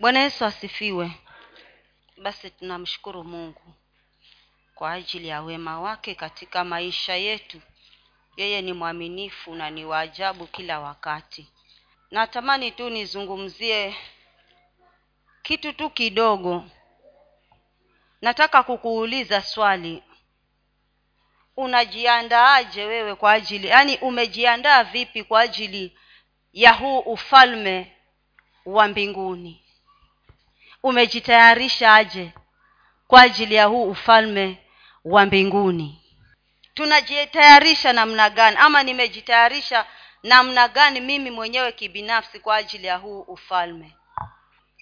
bwana yesu asifiwe. Basi tunamshukuru mungu kwa ajili ya wema wake katika maisha yetu. Yeye ni mwaminifu na ni waajabu kila wakati. Natamani tu nizungumzie kitu tu kidogo. Nataka kukuuliza swali. Unajiandaaje wewe kwa ajili yaani umejiandaa vipi kwa ajili ya huu ufalme wa mbinguni umejitayarisha aje kwa ajili ya huu ufalme wa mbinguni? Tunajitayarisha namna gani? Ama nimejitayarisha namna gani mimi mwenyewe kibinafsi kwa ajili ya huu ufalme?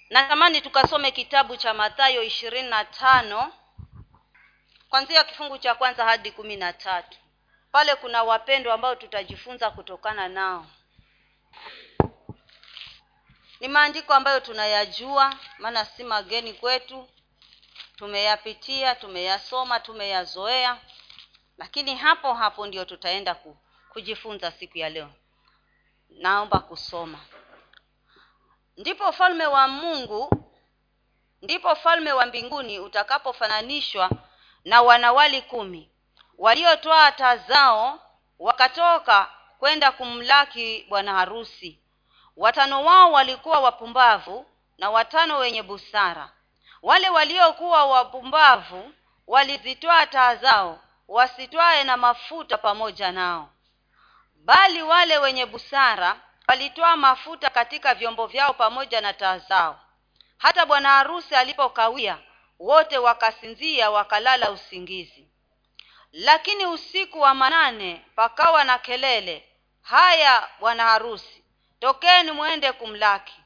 Natamani tukasome kitabu cha mathayo ishirini na tano kwanzia kifungu cha kwanza hadi kumi na tatu. Pale kuna wapendwa ambao tutajifunza kutokana nao ni maandiko ambayo tunayajua maana si mageni kwetu. Tumeyapitia tumeyasoma tumeyazoea. Lakini hapo hapo ndio tutaenda ku, kujifunza siku ya leo. Naomba kusoma. Ndipo ufalme wa mungu ndipo ufalme wa mbinguni utakapofananishwa na wanawali kumi. Waliotoa taa zao wakatoka kwenda kumlaki bwana harusi watano wao walikuwa wapumbavu na watano wenye busara. Wale waliokuwa wapumbavu walizitwaa taa zao wasitwae na mafuta pamoja nao. Bali wale wenye busara walitoa mafuta katika vyombo vyao pamoja na taa zao. Hata bwana harusi alipokawia wote wakasinzia wakalala usingizi. Lakini usiku wa manane pakawa na kelele haya bwana harusi tokeni mwende kumlaki.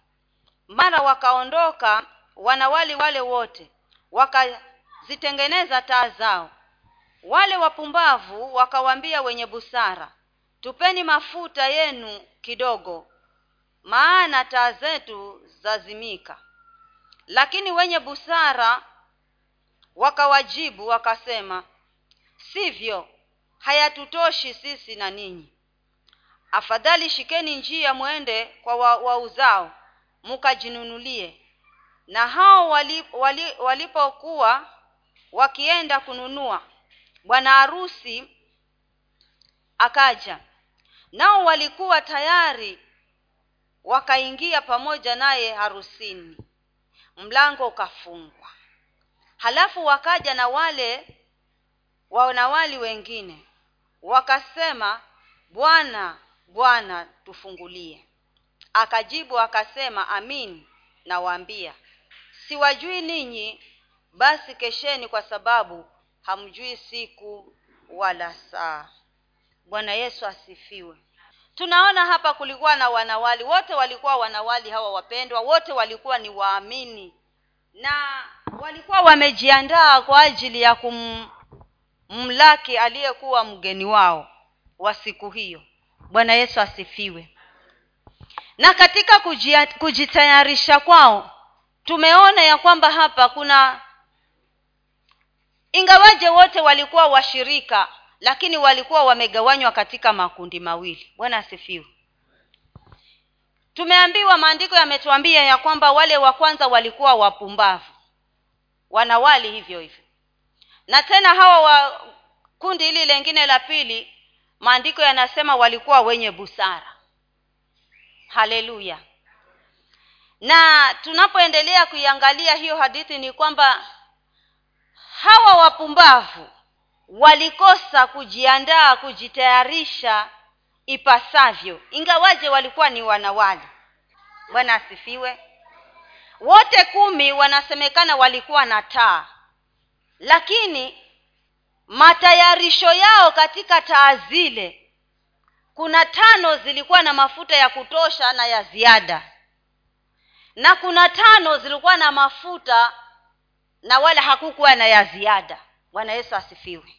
Mara wakaondoka wanawali wale wote wakazitengeneza taa zao. Wale wapumbavu wakawaambia wenye busara tupeni mafuta yenu kidogo maana taa zetu zazimika. Lakini wenye busara wakawajibu wakasema sivyo hayatutoshi sisi na ninyi afadhali shikeni njia mwende kwa wauzao wa mukajinunulie. Na hao walipokuwa wali, wali wakienda kununua bwana harusi akaja. Nao walikuwa tayari wakaingia pamoja naye harusini. Mlango ukafungwa. Halafu wakaja na wale wanawali wengine. Wakasema bwana bwana tufungulie. Akajibu akasema amin nawaambia. Siwajui ninyi basi kesheni kwa sababu hamjui siku wala saa. Bwana yesu asifiwe. Tunaona hapa kulikuwa na wanawali. Wote walikuwa wanawali hawa wapendwa. Wote walikuwa ni waamini. Na walikuwa wamejiandaa kwa ajili ya kumlaki aliyekuwa mgeni wao wa siku hiyo bwana yesu asifiwe. Na katika kujitayarisha kwao tumeona ya kwamba hapa kuna ingawaje wote walikuwa washirika lakini walikuwa wamegawanywa katika makundi mawili. Bwana asifiwe. Tumeambiwa maandiko yametuambia ya kwamba wale wa kwanza walikuwa wapumbavu. Wanawali hivyo hivyo. Na tena hawa wa kundi hili lengine la pili maandiko yanasema walikuwa wenye busara. Haleluya. Na tunapoendelea kuiangalia hiyo hadithi ni kwamba hawa wapumbavu walikosa kujiandaa kujitayarisha ipasavyo ingawaje walikuwa ni wanawali. Bwana asifiwe. Wote kumi wanasemekana walikuwa na taa lakini matayarisho yao katika taa zile kuna tano zilikuwa na mafuta ya kutosha na ya ziada. Na kuna tano zilikuwa na mafuta na wala hakukuwa na ya ziada. Bwana yesu asifiwe.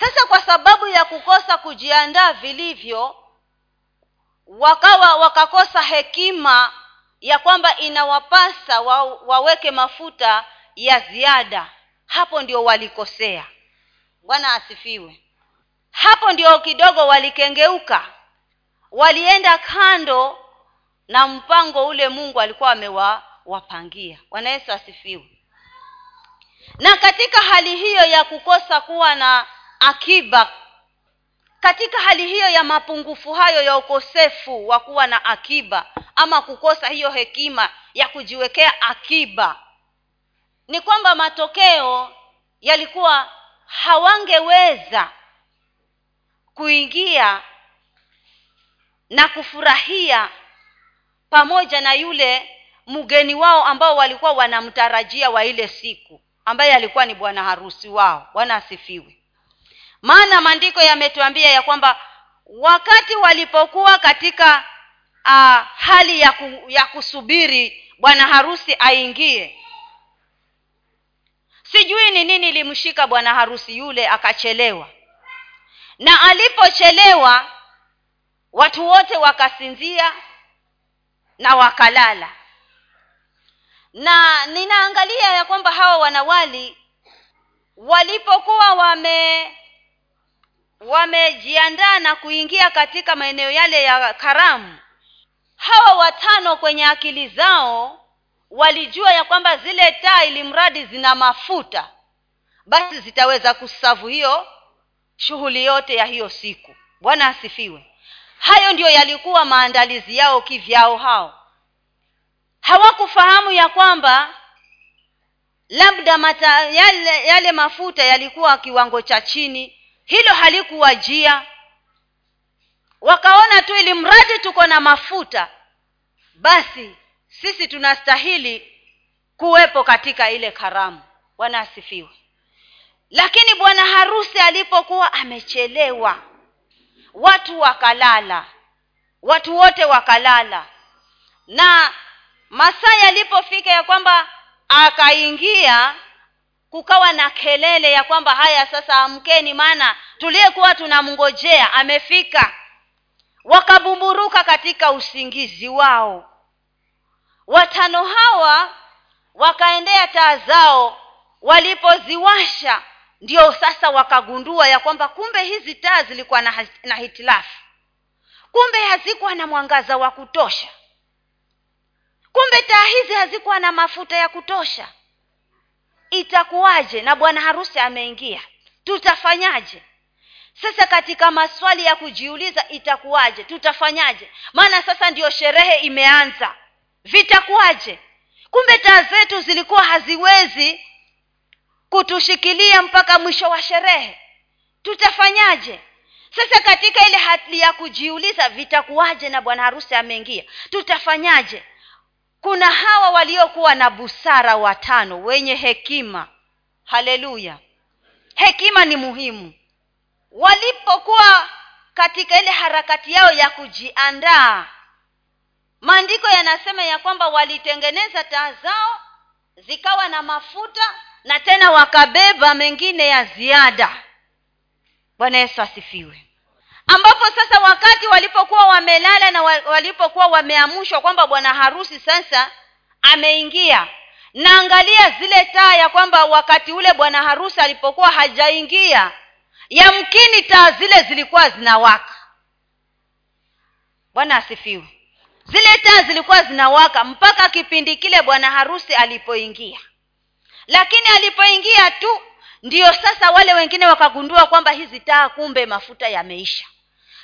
Sasa kwa sababu ya kukosa kujiandaa vilivyo wakawa wakakosa hekima ya kwamba inawapasa wa, waweke mafuta ya ziada hapo ndio walikosea bwana asifiwe. Hapo ndio kidogo walikengeuka. Walienda kando na mpango ule mungu alikuwa amewapangia. Bwana yesu asifiwe. Na katika hali hiyo ya kukosa kuwa na akiba katika hali hiyo ya mapungufu hayo ya ukosefu wa kuwa na akiba ama kukosa hiyo hekima ya kujiwekea akiba ni kwamba matokeo yalikuwa hawangeweza kuingia na kufurahia pamoja na yule mgeni wao ambao walikuwa wanamtarajia wa ile siku ambaye alikuwa ni bwana harusi wao. Bwana asifiwe. Maana maandiko yametuambia ya kwamba wakati walipokuwa katika uh, hali ya, ku, ya kusubiri bwana harusi aingie sijui ni nini ilimshika bwana harusi yule akachelewa. Na alipochelewa watu wote wakasinzia na wakalala. Na ninaangalia ya kwamba hawa wanawali walipokuwa wame wamejiandaa na kuingia katika maeneo yale ya karamu hawa watano kwenye akili zao walijua ya kwamba zile taa ili mradi zina mafuta basi zitaweza kusavu hiyo shughuli yote ya hiyo siku. Bwana asifiwe. Hayo ndiyo yalikuwa maandalizi yao kivyao hao. Hawakufahamu ya kwamba labda mata, yale, yale mafuta yalikuwa kiwango cha chini. Hilo halikuwajia. Wakaona tu ili mradi tuko na mafuta basi sisi tunastahili kuwepo katika ile karamu. Bwana asifiwe. Lakini bwana harusi alipokuwa amechelewa watu wakalala watu wote wakalala. Na masaa yalipofika ya kwamba akaingia kukawa na kelele ya kwamba haya sasa amkeni maana tuliyekuwa tunamngojea amefika. Wakabumburuka katika usingizi wao watano hawa wakaendea taa zao walipoziwasha ndio sasa wakagundua ya kwamba kumbe hizi taa zilikuwa na, na hitilafu. Kumbe hazikuwa na mwangaza wa kutosha. Kumbe taa hizi hazikuwa na mafuta ya kutosha. Itakuwaje? Na bwana harusi ameingia. Tutafanyaje? Sasa katika maswali ya kujiuliza itakuwaje? Tutafanyaje? Maana sasa ndiyo sherehe imeanza vitakuwaje? Kumbe taa zetu zilikuwa haziwezi kutushikilia mpaka mwisho wa sherehe. Tutafanyaje? Sasa katika ile hali ya kujiuliza vitakuwaje na bwana harusi ameingia? Tutafanyaje? Kuna hawa waliokuwa na busara watano wenye hekima. Haleluya! Hekima ni muhimu. Walipokuwa katika ile harakati yao ya kujiandaa maandiko yanasema ya kwamba walitengeneza taa zao zikawa na mafuta na tena wakabeba mengine ya ziada. Bwana yesu asifiwe. Ambapo sasa wakati walipokuwa wamelala na walipokuwa wameamushwa kwamba bwana harusi sasa ameingia naangalia zile taa ya kwamba wakati ule bwana harusi alipokuwa hajaingia yamkini taa zile zilikuwa zinawaka. Bwana asifiwe zile taa zilikuwa zinawaka mpaka kipindi kile bwana harusi alipoingia. Lakini alipoingia tu ndiyo sasa wale wengine wakagundua kwamba hizi taa kumbe mafuta yameisha.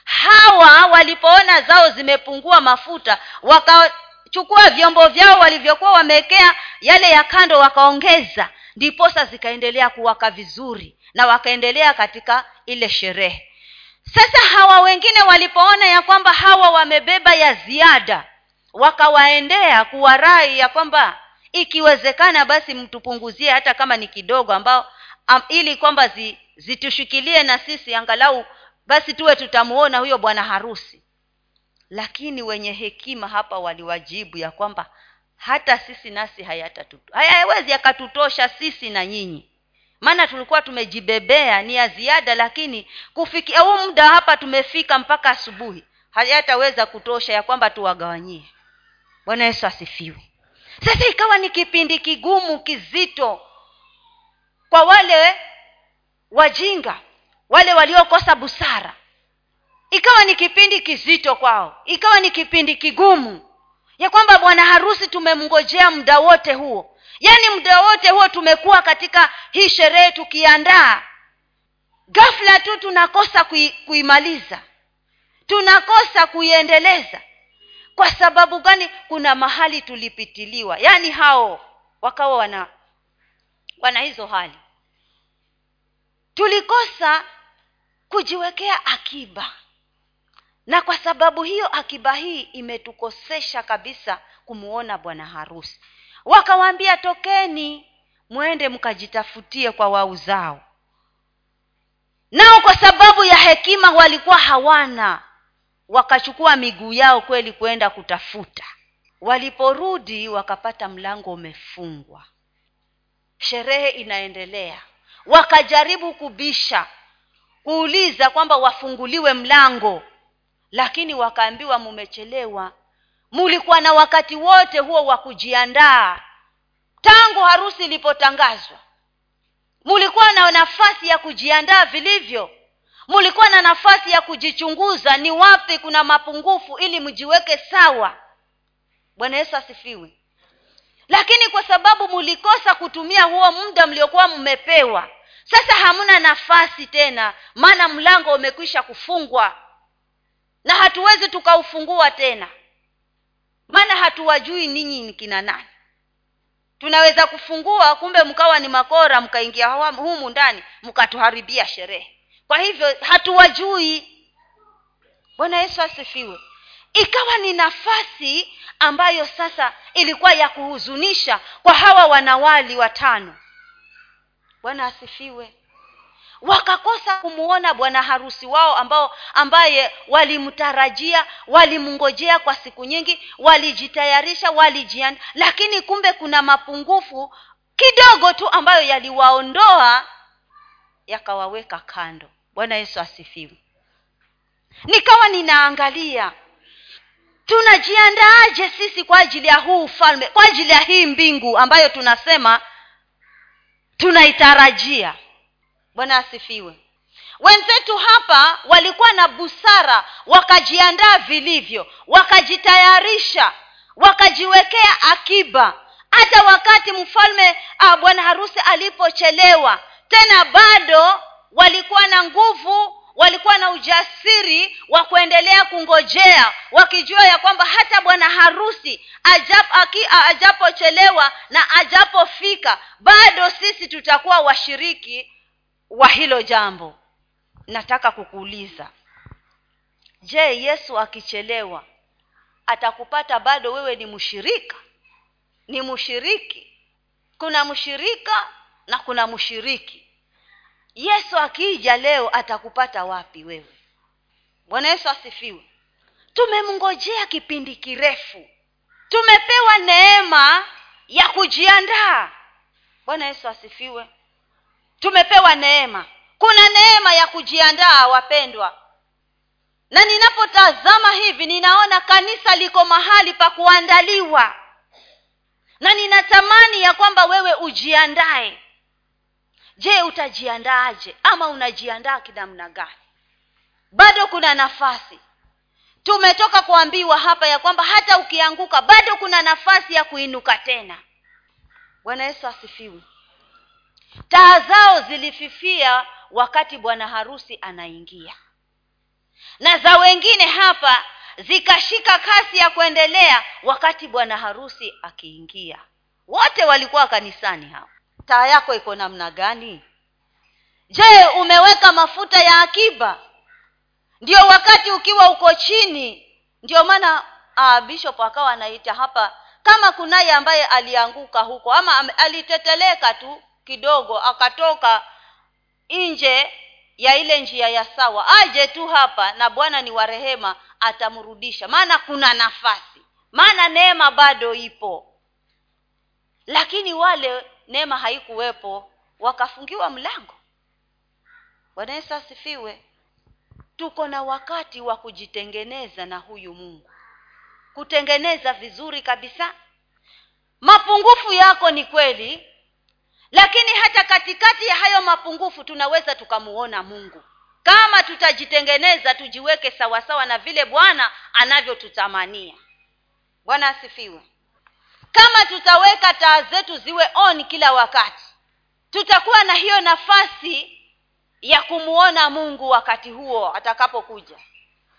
Hawa walipoona zao zimepungua mafuta wakachukua vyombo vyao walivyokuwa wamewekea yale ya kando wakaongeza. Ndiposa zikaendelea kuwaka vizuri na wakaendelea katika ile sherehe sasa hawa wengine walipoona ya kwamba hawa wamebeba ya ziada wakawaendea kuwarai ya kwamba ikiwezekana basi mtupunguzie hata kama ni kidogo ambao um, ili kwamba zi, zitushikilie na sisi angalau basi tuwe tutamuona huyo bwana harusi. Lakini wenye hekima hapa waliwajibu ya kwamba hata sisi nasi hayawezi yakatutosha sisi na nyinyi maana tulikuwa tumejibebea ni ya ziada lakini kufikia huu muda hapa tumefika mpaka asubuhi. Hayataweza kutosha ya kwamba tuwagawanyie. Bwana yesu asifiwe. Sasa ikawa ni kipindi kigumu kizito kwa wale wajinga wale waliokosa busara. Ikawa ni kipindi kizito kwao. Ikawa ni kipindi kigumu ya kwamba bwana harusi tumemngojea muda wote huo yaani muda wote huo tumekuwa katika hii sherehe tukiandaa. Ghafla tu tunakosa kui, kuimaliza. Tunakosa kuiendeleza. Kwa sababu gani? Kuna mahali tulipitiliwa. Yaani hao wakawa wana wana hizo hali. Tulikosa kujiwekea akiba. Na kwa sababu hiyo akiba hii imetukosesha kabisa kumuona bwana harusi wakawaambia tokeni mwende mkajitafutie kwa wauzao nao kwa sababu ya hekima walikuwa hawana wakachukua miguu yao kweli kwenda kutafuta. Waliporudi wakapata mlango umefungwa. Sherehe inaendelea. Wakajaribu kubisha kuuliza kwamba wafunguliwe mlango lakini wakaambiwa mumechelewa mulikuwa na wakati wote huo wa kujiandaa tangu harusi ilipotangazwa. Mulikuwa na nafasi ya kujiandaa vilivyo. Mulikuwa na nafasi ya kujichunguza ni wapi kuna mapungufu ili mjiweke sawa. Bwana yesu asifiwe. Lakini kwa sababu mulikosa kutumia huo muda mliokuwa mmepewa sasa hamna nafasi tena maana mlango umekwisha kufungwa. Na hatuwezi tukaufungua tena maana hatuwajui ninyi ni kina nani. Tunaweza kufungua kumbe mkawa ni makora mkaingia humu ndani mkatuharibia sherehe. Kwa hivyo hatuwajui. Bwana yesu asifiwe. Ikawa ni nafasi ambayo sasa ilikuwa ya kuhuzunisha kwa hawa wanawali watano. Bwana asifiwe wakakosa kumuona bwana harusi wao ambao ambaye walimtarajia walimngojea kwa siku nyingi walijitayarisha walijianda lakini kumbe kuna mapungufu kidogo tu ambayo yaliwaondoa yakawaweka kando. Bwana yesu asifiwe. Nikawa ninaangalia tunajiandaaje sisi kwa ajili ya huu ufalme kwa ajili ya hii mbingu ambayo tunasema tunaitarajia bwana asifiwe. Wenzetu hapa walikuwa na busara wakajiandaa vilivyo wakajitayarisha wakajiwekea akiba. Hata wakati mfalme ah, bwana harusi alipochelewa tena bado walikuwa na nguvu walikuwa na ujasiri wa kuendelea kungojea wakijua ya kwamba hata bwana harusi ajap, ajapochelewa na ajapofika bado sisi tutakuwa washiriki wa hilo jambo. Nataka kukuuliza. Je yesu akichelewa atakupata bado wewe ni mshirika ni mshiriki kuna mshirika na kuna mshiriki yesu akija leo atakupata wapi wewe? Bwana yesu asifiwe. Tumemngojea kipindi kirefu. Tumepewa neema ya kujiandaa. Bwana yesu asifiwe tumepewa neema. Kuna neema ya kujiandaa wapendwa. Na ninapotazama hivi ninaona kanisa liko mahali pa kuandaliwa. Na ninatamani ya kwamba wewe ujiandae. Je utajiandaaje? Ama unajiandaa kinamna gani? Bado kuna nafasi. Tumetoka kuambiwa hapa ya kwamba hata ukianguka bado kuna nafasi ya kuinuka tena. Bwana yesu asifiwe taa zao zilififia wakati bwana harusi anaingia. Na za wengine hapa zikashika kasi ya kuendelea wakati bwana harusi akiingia. Wote walikuwa kanisani hapa taa yako iko namna gani? Je umeweka mafuta ya akiba? Ndio wakati ukiwa uko chini. Ndio maana uh, bishop akawa anaita hapa kama kunaye ambaye alianguka huko ama aliteteleka tu kidogo akatoka nje ya ile njia ya sawa aje tu hapa na bwana ni warehema atamrudisha. Maana kuna nafasi maana neema bado ipo. Lakini wale neema haikuwepo wakafungiwa mlango. Bwana asifiwe. Tuko na wakati wa kujitengeneza na huyu mungu. Kutengeneza vizuri kabisa. Mapungufu yako ni kweli lakini hata katikati ya hayo mapungufu tunaweza tukamuona mungu. Kama tutajitengeneza tujiweke sawasawa na vile bwana anavyotutamania. Bwana asifiwe. Kama tutaweka taa zetu ziwe on kila wakati tutakuwa na hiyo nafasi ya kumuona mungu wakati huo atakapokuja.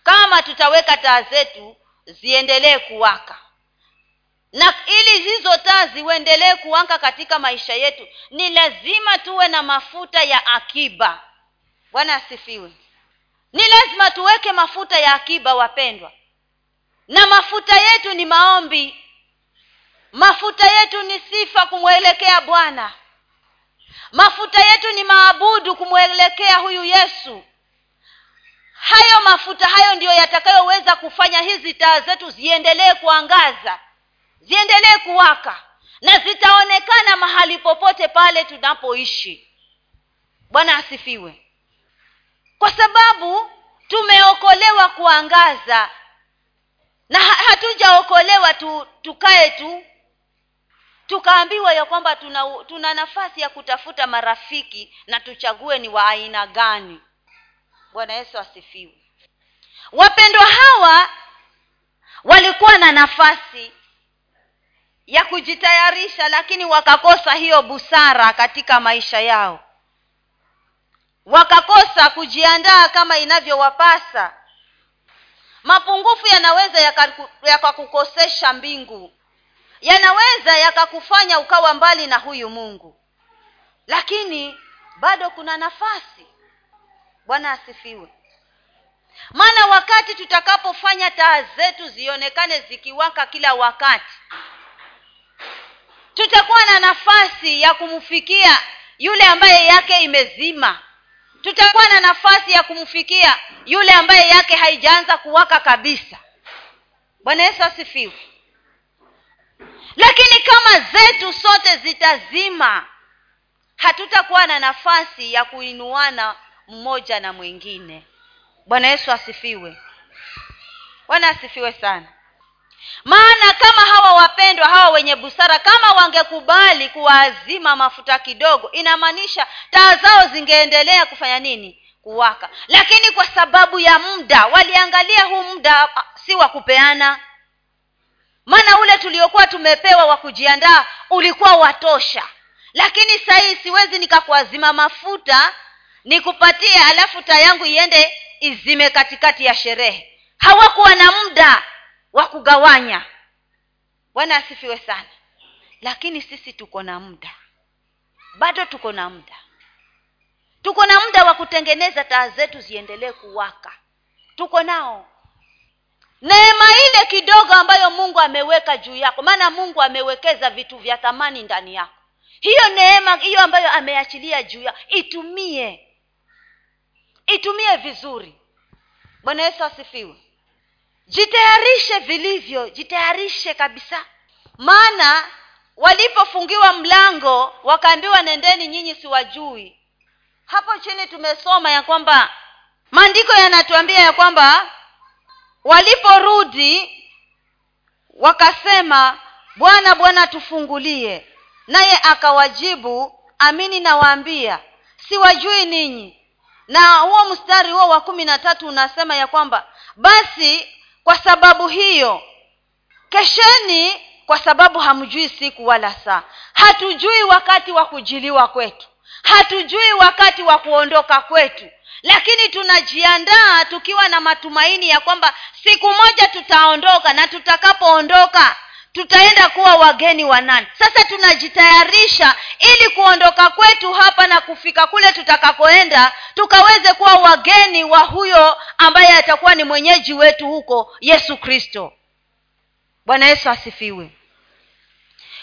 Kama tutaweka taa zetu ziendelee kuwaka na ili hizo taa ziendelee kuwanga katika maisha yetu ni lazima tuwe na mafuta ya akiba. Bwana asifiwe. Ni lazima tuweke mafuta ya akiba wapendwa. Na mafuta yetu ni maombi. Mafuta yetu ni sifa kumwelekea bwana. Mafuta yetu ni maabudu kumwelekea huyu yesu. Hayo mafuta hayo ndiyo yatakayoweza kufanya hizi taa zetu ziendelee kuangaza ziendelee kuwaka na zitaonekana mahali popote pale tunapoishi. Bwana asifiwe. Kwa sababu tumeokolewa kuangaza na hatujaokolewa tu tukae tu. Tukaambiwa ya kwamba tuna tuna nafasi ya kutafuta marafiki na tuchague ni wa aina gani. Bwana yesu asifiwe. Wapendwa hawa walikuwa na nafasi ya kujitayarisha lakini wakakosa hiyo busara katika maisha yao. Wakakosa kujiandaa kama inavyowapasa. Mapungufu yanaweza yakakukosesha yaka mbingu. Yanaweza yakakufanya ukawa mbali na huyu mungu. Lakini bado kuna nafasi. Bwana asifiwe. Maana wakati tutakapofanya taa zetu zionekane zikiwaka kila wakati tutakuwa na nafasi ya kumfikia yule ambaye yake imezima. Tutakuwa na nafasi ya kumfikia yule ambaye yake haijaanza kuwaka kabisa. Bwana yesu asifiwe. Lakini kama zetu sote zitazima hatutakuwa na nafasi ya kuinuana mmoja na mwingine. Bwana yesu asifiwe. Bwana asifiwe sana maana kama hawa wapendwa hawa wenye busara kama wangekubali kuwaazima mafuta kidogo inamaanisha taa zao zingeendelea kufanya nini? Kuwaka. Lakini kwa sababu ya muda waliangalia huu muda si wa kupeana. Maana ule tuliokuwa tumepewa wa kujiandaa ulikuwa watosha lakini sahii siwezi nikakuazima mafuta nikupatie alafu taa yangu iende izime katikati ya sherehe. Hawakuwa na muda wa kugawanya. Bwana asifiwe sana. Lakini sisi tuko na muda. Bado tuko na muda. Tuko na muda wa kutengeneza taa zetu ziendelee kuwaka. Tuko nao. Neema ile kidogo ambayo mungu ameweka juu yako. Maana mungu amewekeza vitu vya thamani ndani yako. Hiyo neema hiyo ambayo ameachilia juu yako itumie. Itumie vizuri. Bwana yesu asifiwe jitayarishe vilivyo jitayarishe kabisa. Maana walipofungiwa mlango wakaambiwa nendeni nyinyi siwajui. Hapo chini tumesoma ya kwamba maandiko yanatuambia ya kwamba waliporudi wakasema bwana bwana tufungulie. Naye akawajibu amini nawaambia siwajui ninyi. Na huo mstari huo wa kumi na tatu unasema ya kwamba basi kwa sababu hiyo kesheni kwa sababu hamjui siku wala saa. Hatujui wakati wa kujiliwa kwetu. Hatujui wakati wa kuondoka kwetu. Lakini tunajiandaa tukiwa na matumaini ya kwamba siku moja tutaondoka na tutakapoondoka tutaenda kuwa wageni wa nani. Sasa tunajitayarisha ili kuondoka kwetu hapa na kufika kule tutakakoenda tukaweze kuwa wageni wa huyo ambaye atakuwa ni mwenyeji wetu huko yesu kristo. Bwana yesu asifiwe.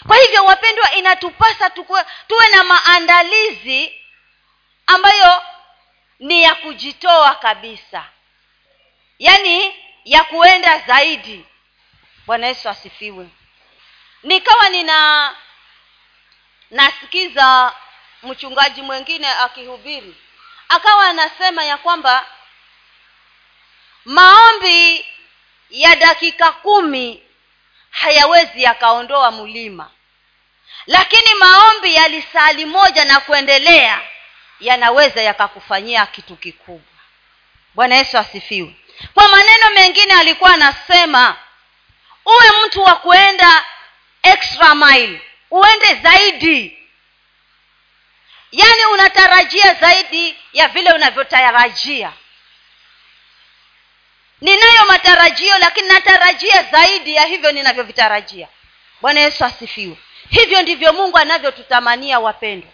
Kwa hivyo wapendwa inatupasa tukue, tuwe na maandalizi ambayo ni ya kujitoa kabisa. Yaani ya kuenda zaidi bwana yesu asifiwe. Nikawa nina nasikiza mchungaji mwingine akihubiri. Akawa anasema ya kwamba maombi ya dakika kumi hayawezi yakaondoa mlima lakini maombi ya lisali moja na kuendelea yanaweza yakakufanyia kitu kikubwa. Bwana yesu asifiwe. Kwa maneno mengine alikuwa anasema uwe mtu wa kuenda extra mile. Uende zaidi. Yaani unatarajia zaidi ya vile unavyotarajia. Ninayo matarajio lakini natarajia zaidi ya hivyo ninavyovitarajia. Bwana yesu asifiwe. Hivyo ndivyo mungu anavyotutamania wapendwa.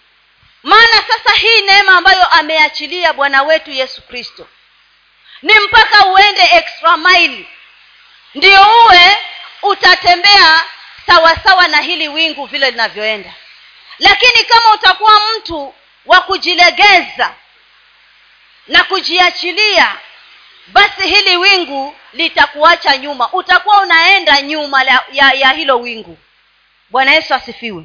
Maana sasa hii neema ambayo ameachilia bwana wetu yesu kristo ni mpaka uende extra mile. Ndio uwe utatembea sawasawa na hili wingu vile linavyoenda. Lakini kama utakuwa mtu wa kujilegeza na kujiachilia basi hili wingu litakuacha nyuma. Utakuwa unaenda nyuma ya, ya, ya hilo wingu. Bwana yesu asifiwe.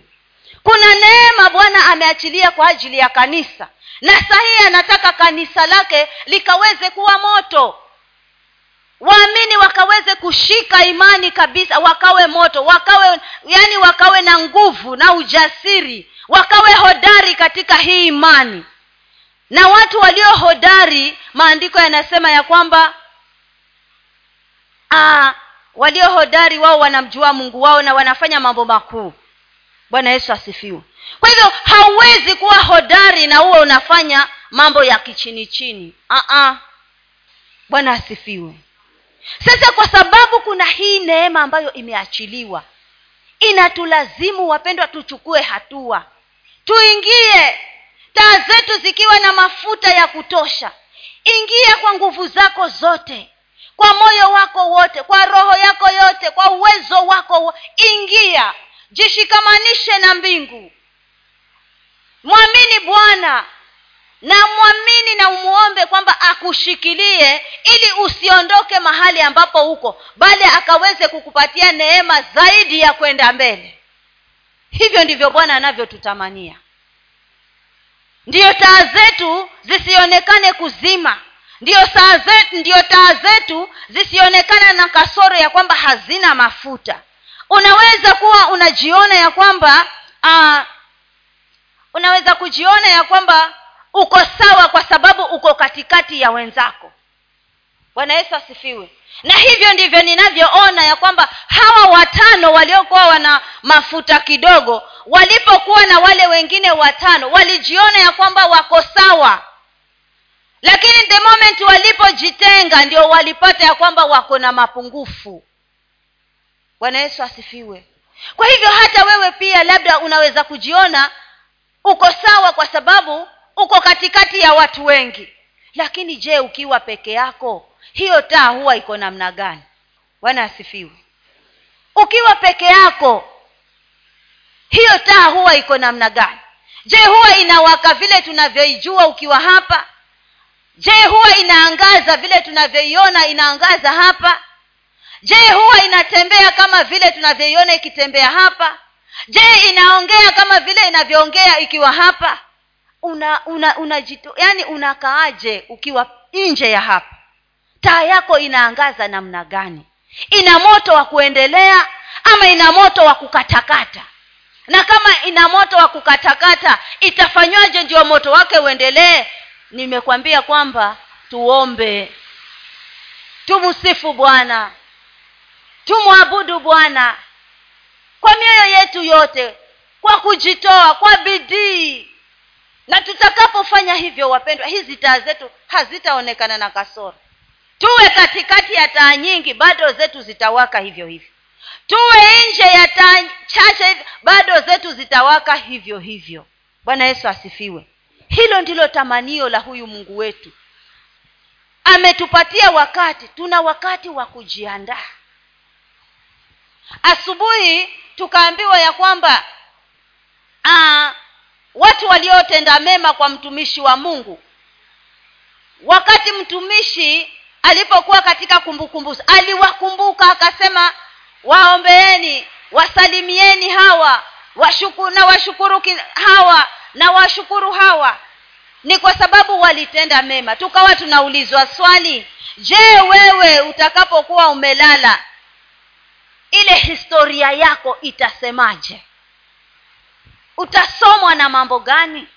Kuna neema bwana ameachilia kwa ajili ya kanisa. Na sahihi anataka kanisa lake likaweze kuwa moto waamini wakaweze kushika imani kabisa wakawe moto wakawe yani wakawe na nguvu na ujasiri wakawe hodari katika hii imani. Na watu walio hodari maandiko yanasema ya kwamba aa, walio hodari wao wanamjua mungu wao na wanafanya mambo makuu. Bwana yesu asifiwe. Kwa hivyo hauwezi kuwa hodari na huwe unafanya mambo ya kichini chini. Bwana asifiwe sasa kwa sababu kuna hii neema ambayo imeachiliwa inatulazimu wapendwa tuchukue hatua. Tuingie taa zetu zikiwa na mafuta ya kutosha. Ingia kwa nguvu zako zote kwa moyo wako wote kwa roho yako yote kwa uwezo wako ingia. Jishikamanishe na mbingu. Mwamini bwana na mwamini na umwombe kwamba akushikilie ili usiondoke mahali ambapo uko bali akaweze kukupatia neema zaidi ya kwenda mbele. Hivyo ndivyo bwana anavyotutamania. Ndiyo taa zetu zisionekane kuzima. Ndiyo ndiyo taa zetu zisionekane na kasoro ya kwamba hazina mafuta. Unaweza kuwa unajiona ya kwamba uh, unaweza kujiona ya kwamba uko sawa kwa sababu uko katikati ya wenzako. Bwana yesu asifiwe. Na hivyo ndivyo ninavyoona ya kwamba hawa watano waliokuwa wana mafuta kidogo walipokuwa na wale wengine watano walijiona ya kwamba wako sawa. Lakini the moment walipojitenga ndio walipata ya kwamba wako na mapungufu. Bwana yesu asifiwe. Kwa hivyo hata wewe pia labda unaweza kujiona uko sawa kwa sababu uko katikati ya watu wengi. Lakini je ukiwa peke yako hiyo taa huwa iko namna gani? Bwana asifiwe. Ukiwa peke yako hiyo taa huwa iko namna gani? Je huwa inawaka vile tunavyoijua ukiwa hapa? Je huwa inaangaza vile tunavyoiona inaangaza hapa? Je huwa inatembea kama vile tunavyoiona ikitembea hapa? Je inaongea kama vile inavyoongea ikiwa hapa una una, una jitu, yani unakaaje ukiwa nje ya hapa? Taa yako inaangaza namna gani? Ina moto wa kuendelea ama ina moto wa kukatakata? Na kama ina moto wa kukatakata itafanywaje ndio moto wake uendelee? Nimekwambia kwamba tuombe. Tumsifu bwana. Tumwabudu bwana. Kwa mioyo yetu yote kwa kujitoa kwa bidii na tutakapofanya hivyo wapendwa hizi taa zetu hazitaonekana na kasoro. Tuwe katikati ya taa nyingi bado zetu zitawaka hivyo hivyo. Tuwe nje ya taa chache hivyo bado zetu zitawaka hivyo hivyo. Bwana yesu asifiwe. Hilo ndilo tamanio la huyu mungu wetu. Ametupatia wakati tuna wakati wa kujiandaa. Asubuhi tukaambiwa ya kwamba watu waliotenda mema kwa mtumishi wa mungu. Wakati mtumishi alipokuwa katika kumbukumbu aliwakumbuka akasema waombeeni wasalimieni hawa washuku, na washukuru hawa na washukuru hawa. Ni kwa sababu walitenda mema. Tukawa tunaulizwa swali je wewe utakapokuwa umelala ile historia yako itasemaje utasomwa na mambo gani?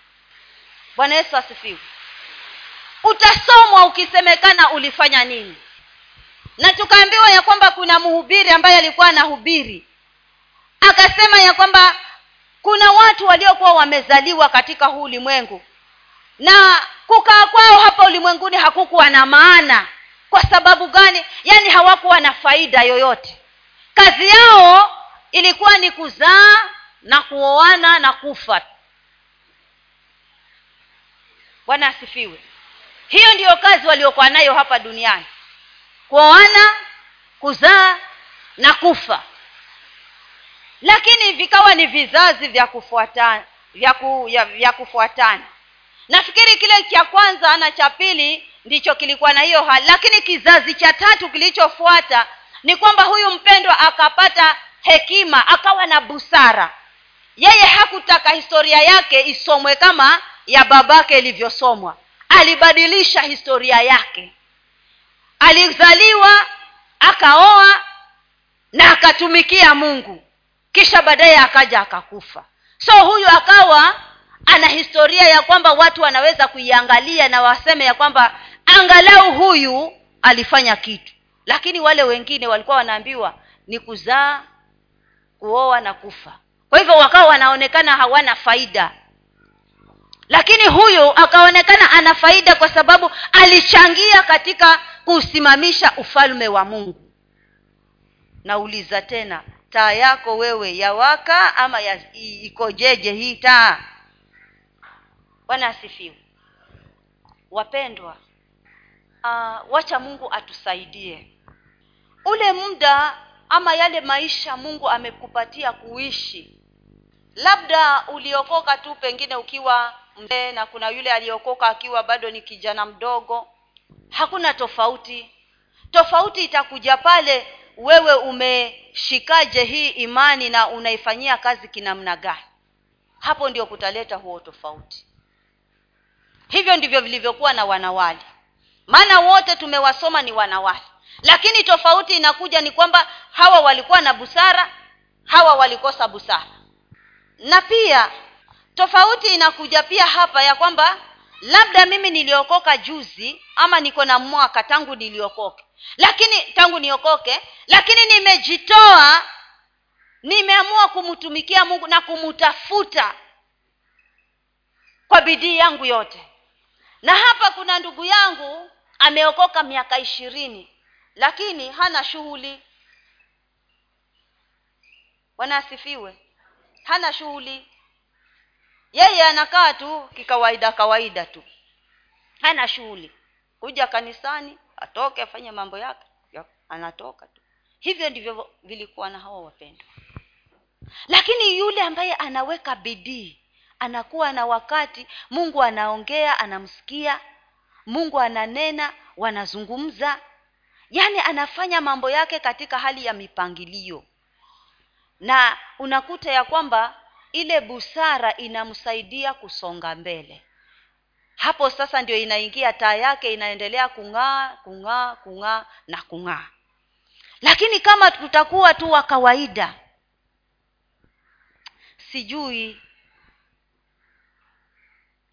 Bwana yesu asifiwe. Utasomwa ukisemekana ulifanya nini? Na tukaambiwa ya kwamba kuna mhubiri ambaye alikuwa anahubiri. Akasema ya kwamba kuna watu waliokuwa wamezaliwa katika huu ulimwengu. Na kukaa kwao hapa ulimwenguni hakukuwa na maana. Kwa sababu gani? Yaani hawakuwa na faida yoyote. Kazi yao ilikuwa ni kuzaa na kuoana na kufa. Bwana asifiwe. Hiyo ndiyo kazi waliokuwa nayo hapa duniani. Kuoana kuzaa na kufa. Lakini vikawa ni vizazi vya kufuatana vya, ku, ya, vya kufuatana. Nafikiri kile cha kwanza na cha pili ndicho kilikuwa na hiyo hali. Lakini kizazi cha tatu kilichofuata ni kwamba huyu mpendwa akapata hekima akawa na busara yeye hakutaka historia yake isomwe kama ya babake ilivyosomwa. Alibadilisha historia yake. Alizaliwa akaoa na akatumikia mungu. Kisha baadaye akaja akakufa. So huyu akawa ana historia ya kwamba watu wanaweza kuiangalia na waseme ya kwamba angalau huyu alifanya kitu. Lakini wale wengine walikuwa wanaambiwa ni kuzaa kuoa na kufa kwa hivyo wakawa wanaonekana hawana faida. Lakini huyu akaonekana ana faida kwa sababu alichangia katika kusimamisha ufalme wa mungu. Nauliza tena taa yako wewe yawaka ama ya, ikojeje hii taa? Bwana asifiwe. Wapendwa uh, wacha mungu atusaidie. Ule muda ama yale maisha mungu amekupatia kuishi labda uliokoka tu pengine ukiwa mzee na kuna yule aliokoka akiwa bado ni kijana mdogo. Hakuna tofauti. Tofauti itakuja pale wewe umeshikaje hii imani na unaifanyia kazi kinamna gani. Hapo ndio kutaleta huo tofauti. Hivyo ndivyo vilivyokuwa na wanawali. Maana wote tumewasoma ni wanawali. Lakini tofauti inakuja ni kwamba hawa walikuwa na busara hawa walikosa busara na pia tofauti inakuja pia hapa ya kwamba labda mimi niliokoka juzi ama niko na mwaka tangu niliokoke. Lakini tangu niokoke lakini nimejitoa nimeamua kumtumikia mungu na kumtafuta kwa bidii yangu yote. Na hapa kuna ndugu yangu ameokoka miaka ishirini lakini hana shughuli. Bwana asifiwe hana shughuli. Yeye anakaa tu kikawaida kawaida tu. Hana shughuli. Kuja kanisani atoke afanye mambo yake anatoka tu. Hivyo ndivyo vilikuwa na hawa wapendwa. Lakini yule ambaye anaweka bidii anakuwa na wakati mungu anaongea anamsikia mungu ananena wanazungumza. Yaani anafanya mambo yake katika hali ya mipangilio na unakuta ya kwamba ile busara inamsaidia kusonga mbele. Hapo sasa ndio inaingia taa yake inaendelea kung'aa kung'aa kung'aa na kung'aa. Lakini kama tutakuwa tu wa kawaida sijui.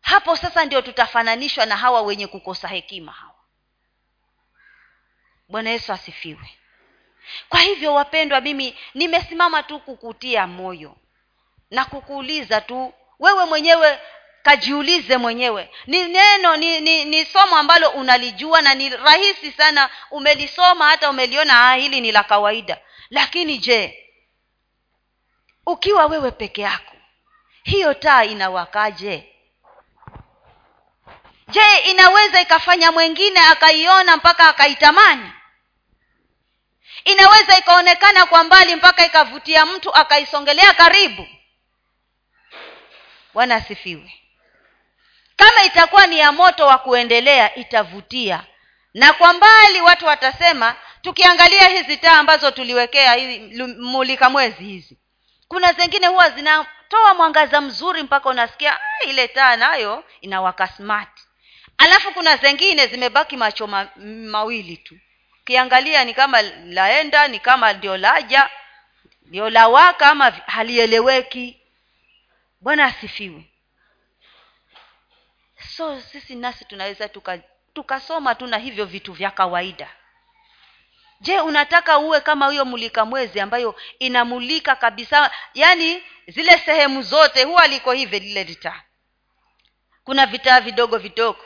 Hapo sasa ndio tutafananishwa na hawa wenye kukosa hekima hawa. Bwana yesu asifiwe kwa hivyo wapendwa mimi nimesimama tu kukutia moyo na kukuuliza tu wewe mwenyewe kajiulize mwenyewe ni neno ni, ni, ni somo ambalo unalijua na ni rahisi sana umelisoma hata umeliona ah, hili ni la kawaida. Lakini je ukiwa wewe peke yako hiyo taa inawakaje? Je inaweza ikafanya mwengine akaiona mpaka akaitamani inaweza ikaonekana kwa mbali mpaka ikavutia mtu akaisongelea karibu. Bwana asifiwe. Kama itakuwa ni ya moto wa kuendelea itavutia. Na kwa mbali watu watasema tukiangalia hizi taa ambazo tuliwekea mulika mwezi hizi. Kuna zingine huwa zinatoa mwangaza mzuri mpaka unasikia ah, ile taa nayo inawaka smart. Alafu kuna zengine zimebaki macho ma, mawili tu ukiangalia ni kama laenda ni kama ndio laja ndio lawaka ama halieleweki. Bwana asifiwe. So sisi nasi tunaweza tukasoma tu na hivyo vitu vya kawaida. Je unataka uwe kama huyo mulika mwezi ambayo inamulika kabisa yaani zile sehemu zote huwa liko hivi lile litaa kuna vitaa vidogo vidogo.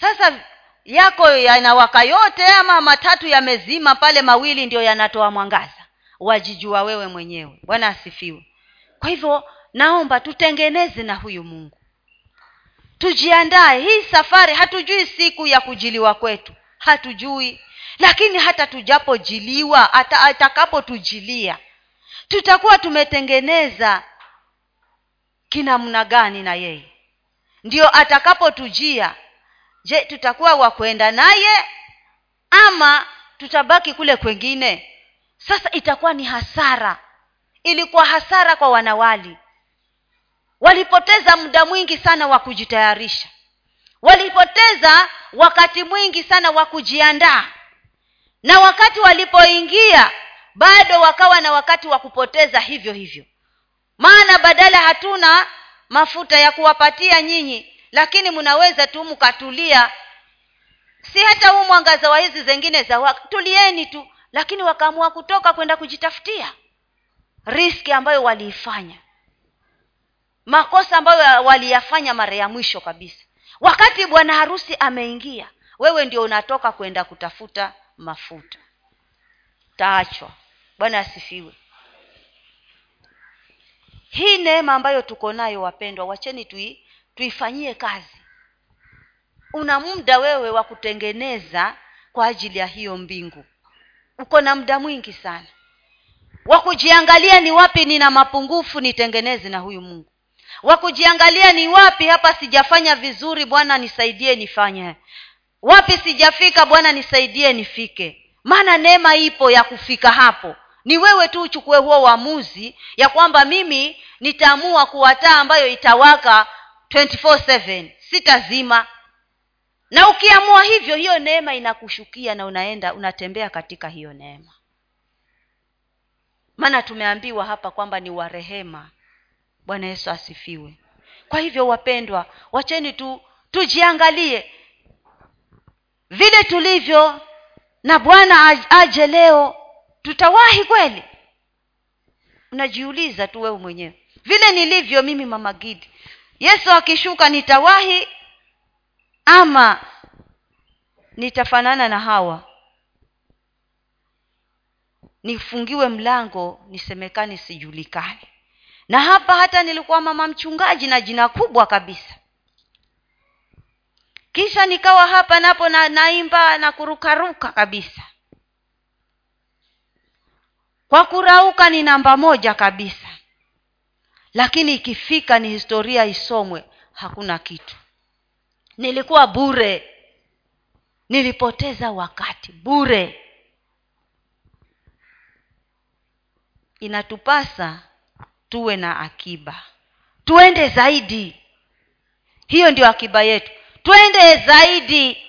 Sasa yako yanawaka yote ama matatu yamezima pale mawili ndio yanatoa mwangaza? Wajijua wewe mwenyewe. Bwana asifiwe. Kwa hivyo naomba tutengeneze na huyu mungu. Tujiandae. Hii safari hatujui siku ya kujiliwa kwetu. Hatujui. Lakini hata tujapojiliwa atakapotujilia tutakuwa tumetengeneza kinamna gani na yeye. Ndio atakapotujia je tutakuwa wakwenda naye ama tutabaki kule kwengine? Sasa itakuwa ni hasara. Ilikuwa hasara kwa wanawali. Walipoteza muda mwingi sana wa kujitayarisha. Walipoteza wakati mwingi sana wa kujiandaa. Na wakati walipoingia bado wakawa na wakati wa kupoteza hivyo hivyo. Maana badala hatuna mafuta ya kuwapatia nyinyi lakini mnaweza tu mkatulia. Si hata huu mwangaza wa hizi zengine za waka tulieni tu. Lakini wakaamua kutoka kwenda kujitafutia. Riski ambayo waliifanya. Makosa ambayo waliyafanya mara ya mwisho kabisa. Wakati bwana harusi ameingia wewe ndio unatoka kwenda kutafuta mafuta. Taachwa. Bwana asifiwe. Hii neema ambayo tuko nayo wapendwa wacheni tui, tuifanyie kazi. Una muda wewe wa kutengeneza kwa ajili ya hiyo mbingu. Uko na muda mwingi sana. Wa kujiangalia ni wapi nina mapungufu nitengeneze na huyu mungu. Wa kujiangalia ni wapi hapa sijafanya vizuri bwana nisaidie nifanye. Wapi sijafika bwana nisaidie nifike. Maana neema ipo ya kufika hapo. Ni wewe tu uchukue huo uamuzi ya kwamba mimi nitaamua kuwataa ambayo itawaka 24/7 sitazima. Na ukiamua hivyo hiyo neema inakushukia na unaenda unatembea katika hiyo neema. Maana tumeambiwa hapa kwamba ni warehema bwana yesu asifiwe. Kwa hivyo wapendwa wacheni tu tujiangalie. Vile tulivyo na bwana aje leo tutawahi kweli? Unajiuliza tu wewe mwenyewe. Vile nilivyo mimi mama gidi yesu akishuka nitawahi ama nitafanana na hawa? Nifungiwe mlango nisemekane sijulikani. Na hapa hata nilikuwa mama mchungaji na jina kubwa kabisa. Kisha nikawa hapa napo na naimba na kurukaruka kabisa. Kwa kurauka ni namba moja kabisa lakini ikifika ni historia isomwe hakuna kitu. Nilikuwa bure. Nilipoteza wakati bure. Inatupasa tuwe na akiba. Tuende zaidi. Hiyo ndio akiba yetu. Twende zaidi.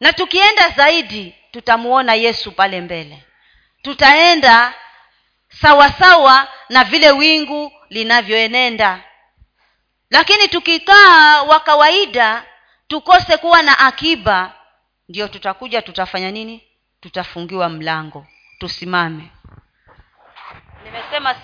Na tukienda zaidi tutamuona yesu pale mbele. Tutaenda sawasawa na vile wingu linavyoenenda. Lakini tukikaa wa kawaida tukose kuwa na akiba ndio tutakuja tutafanya nini? Tutafungiwa mlango tusimame. Nimesema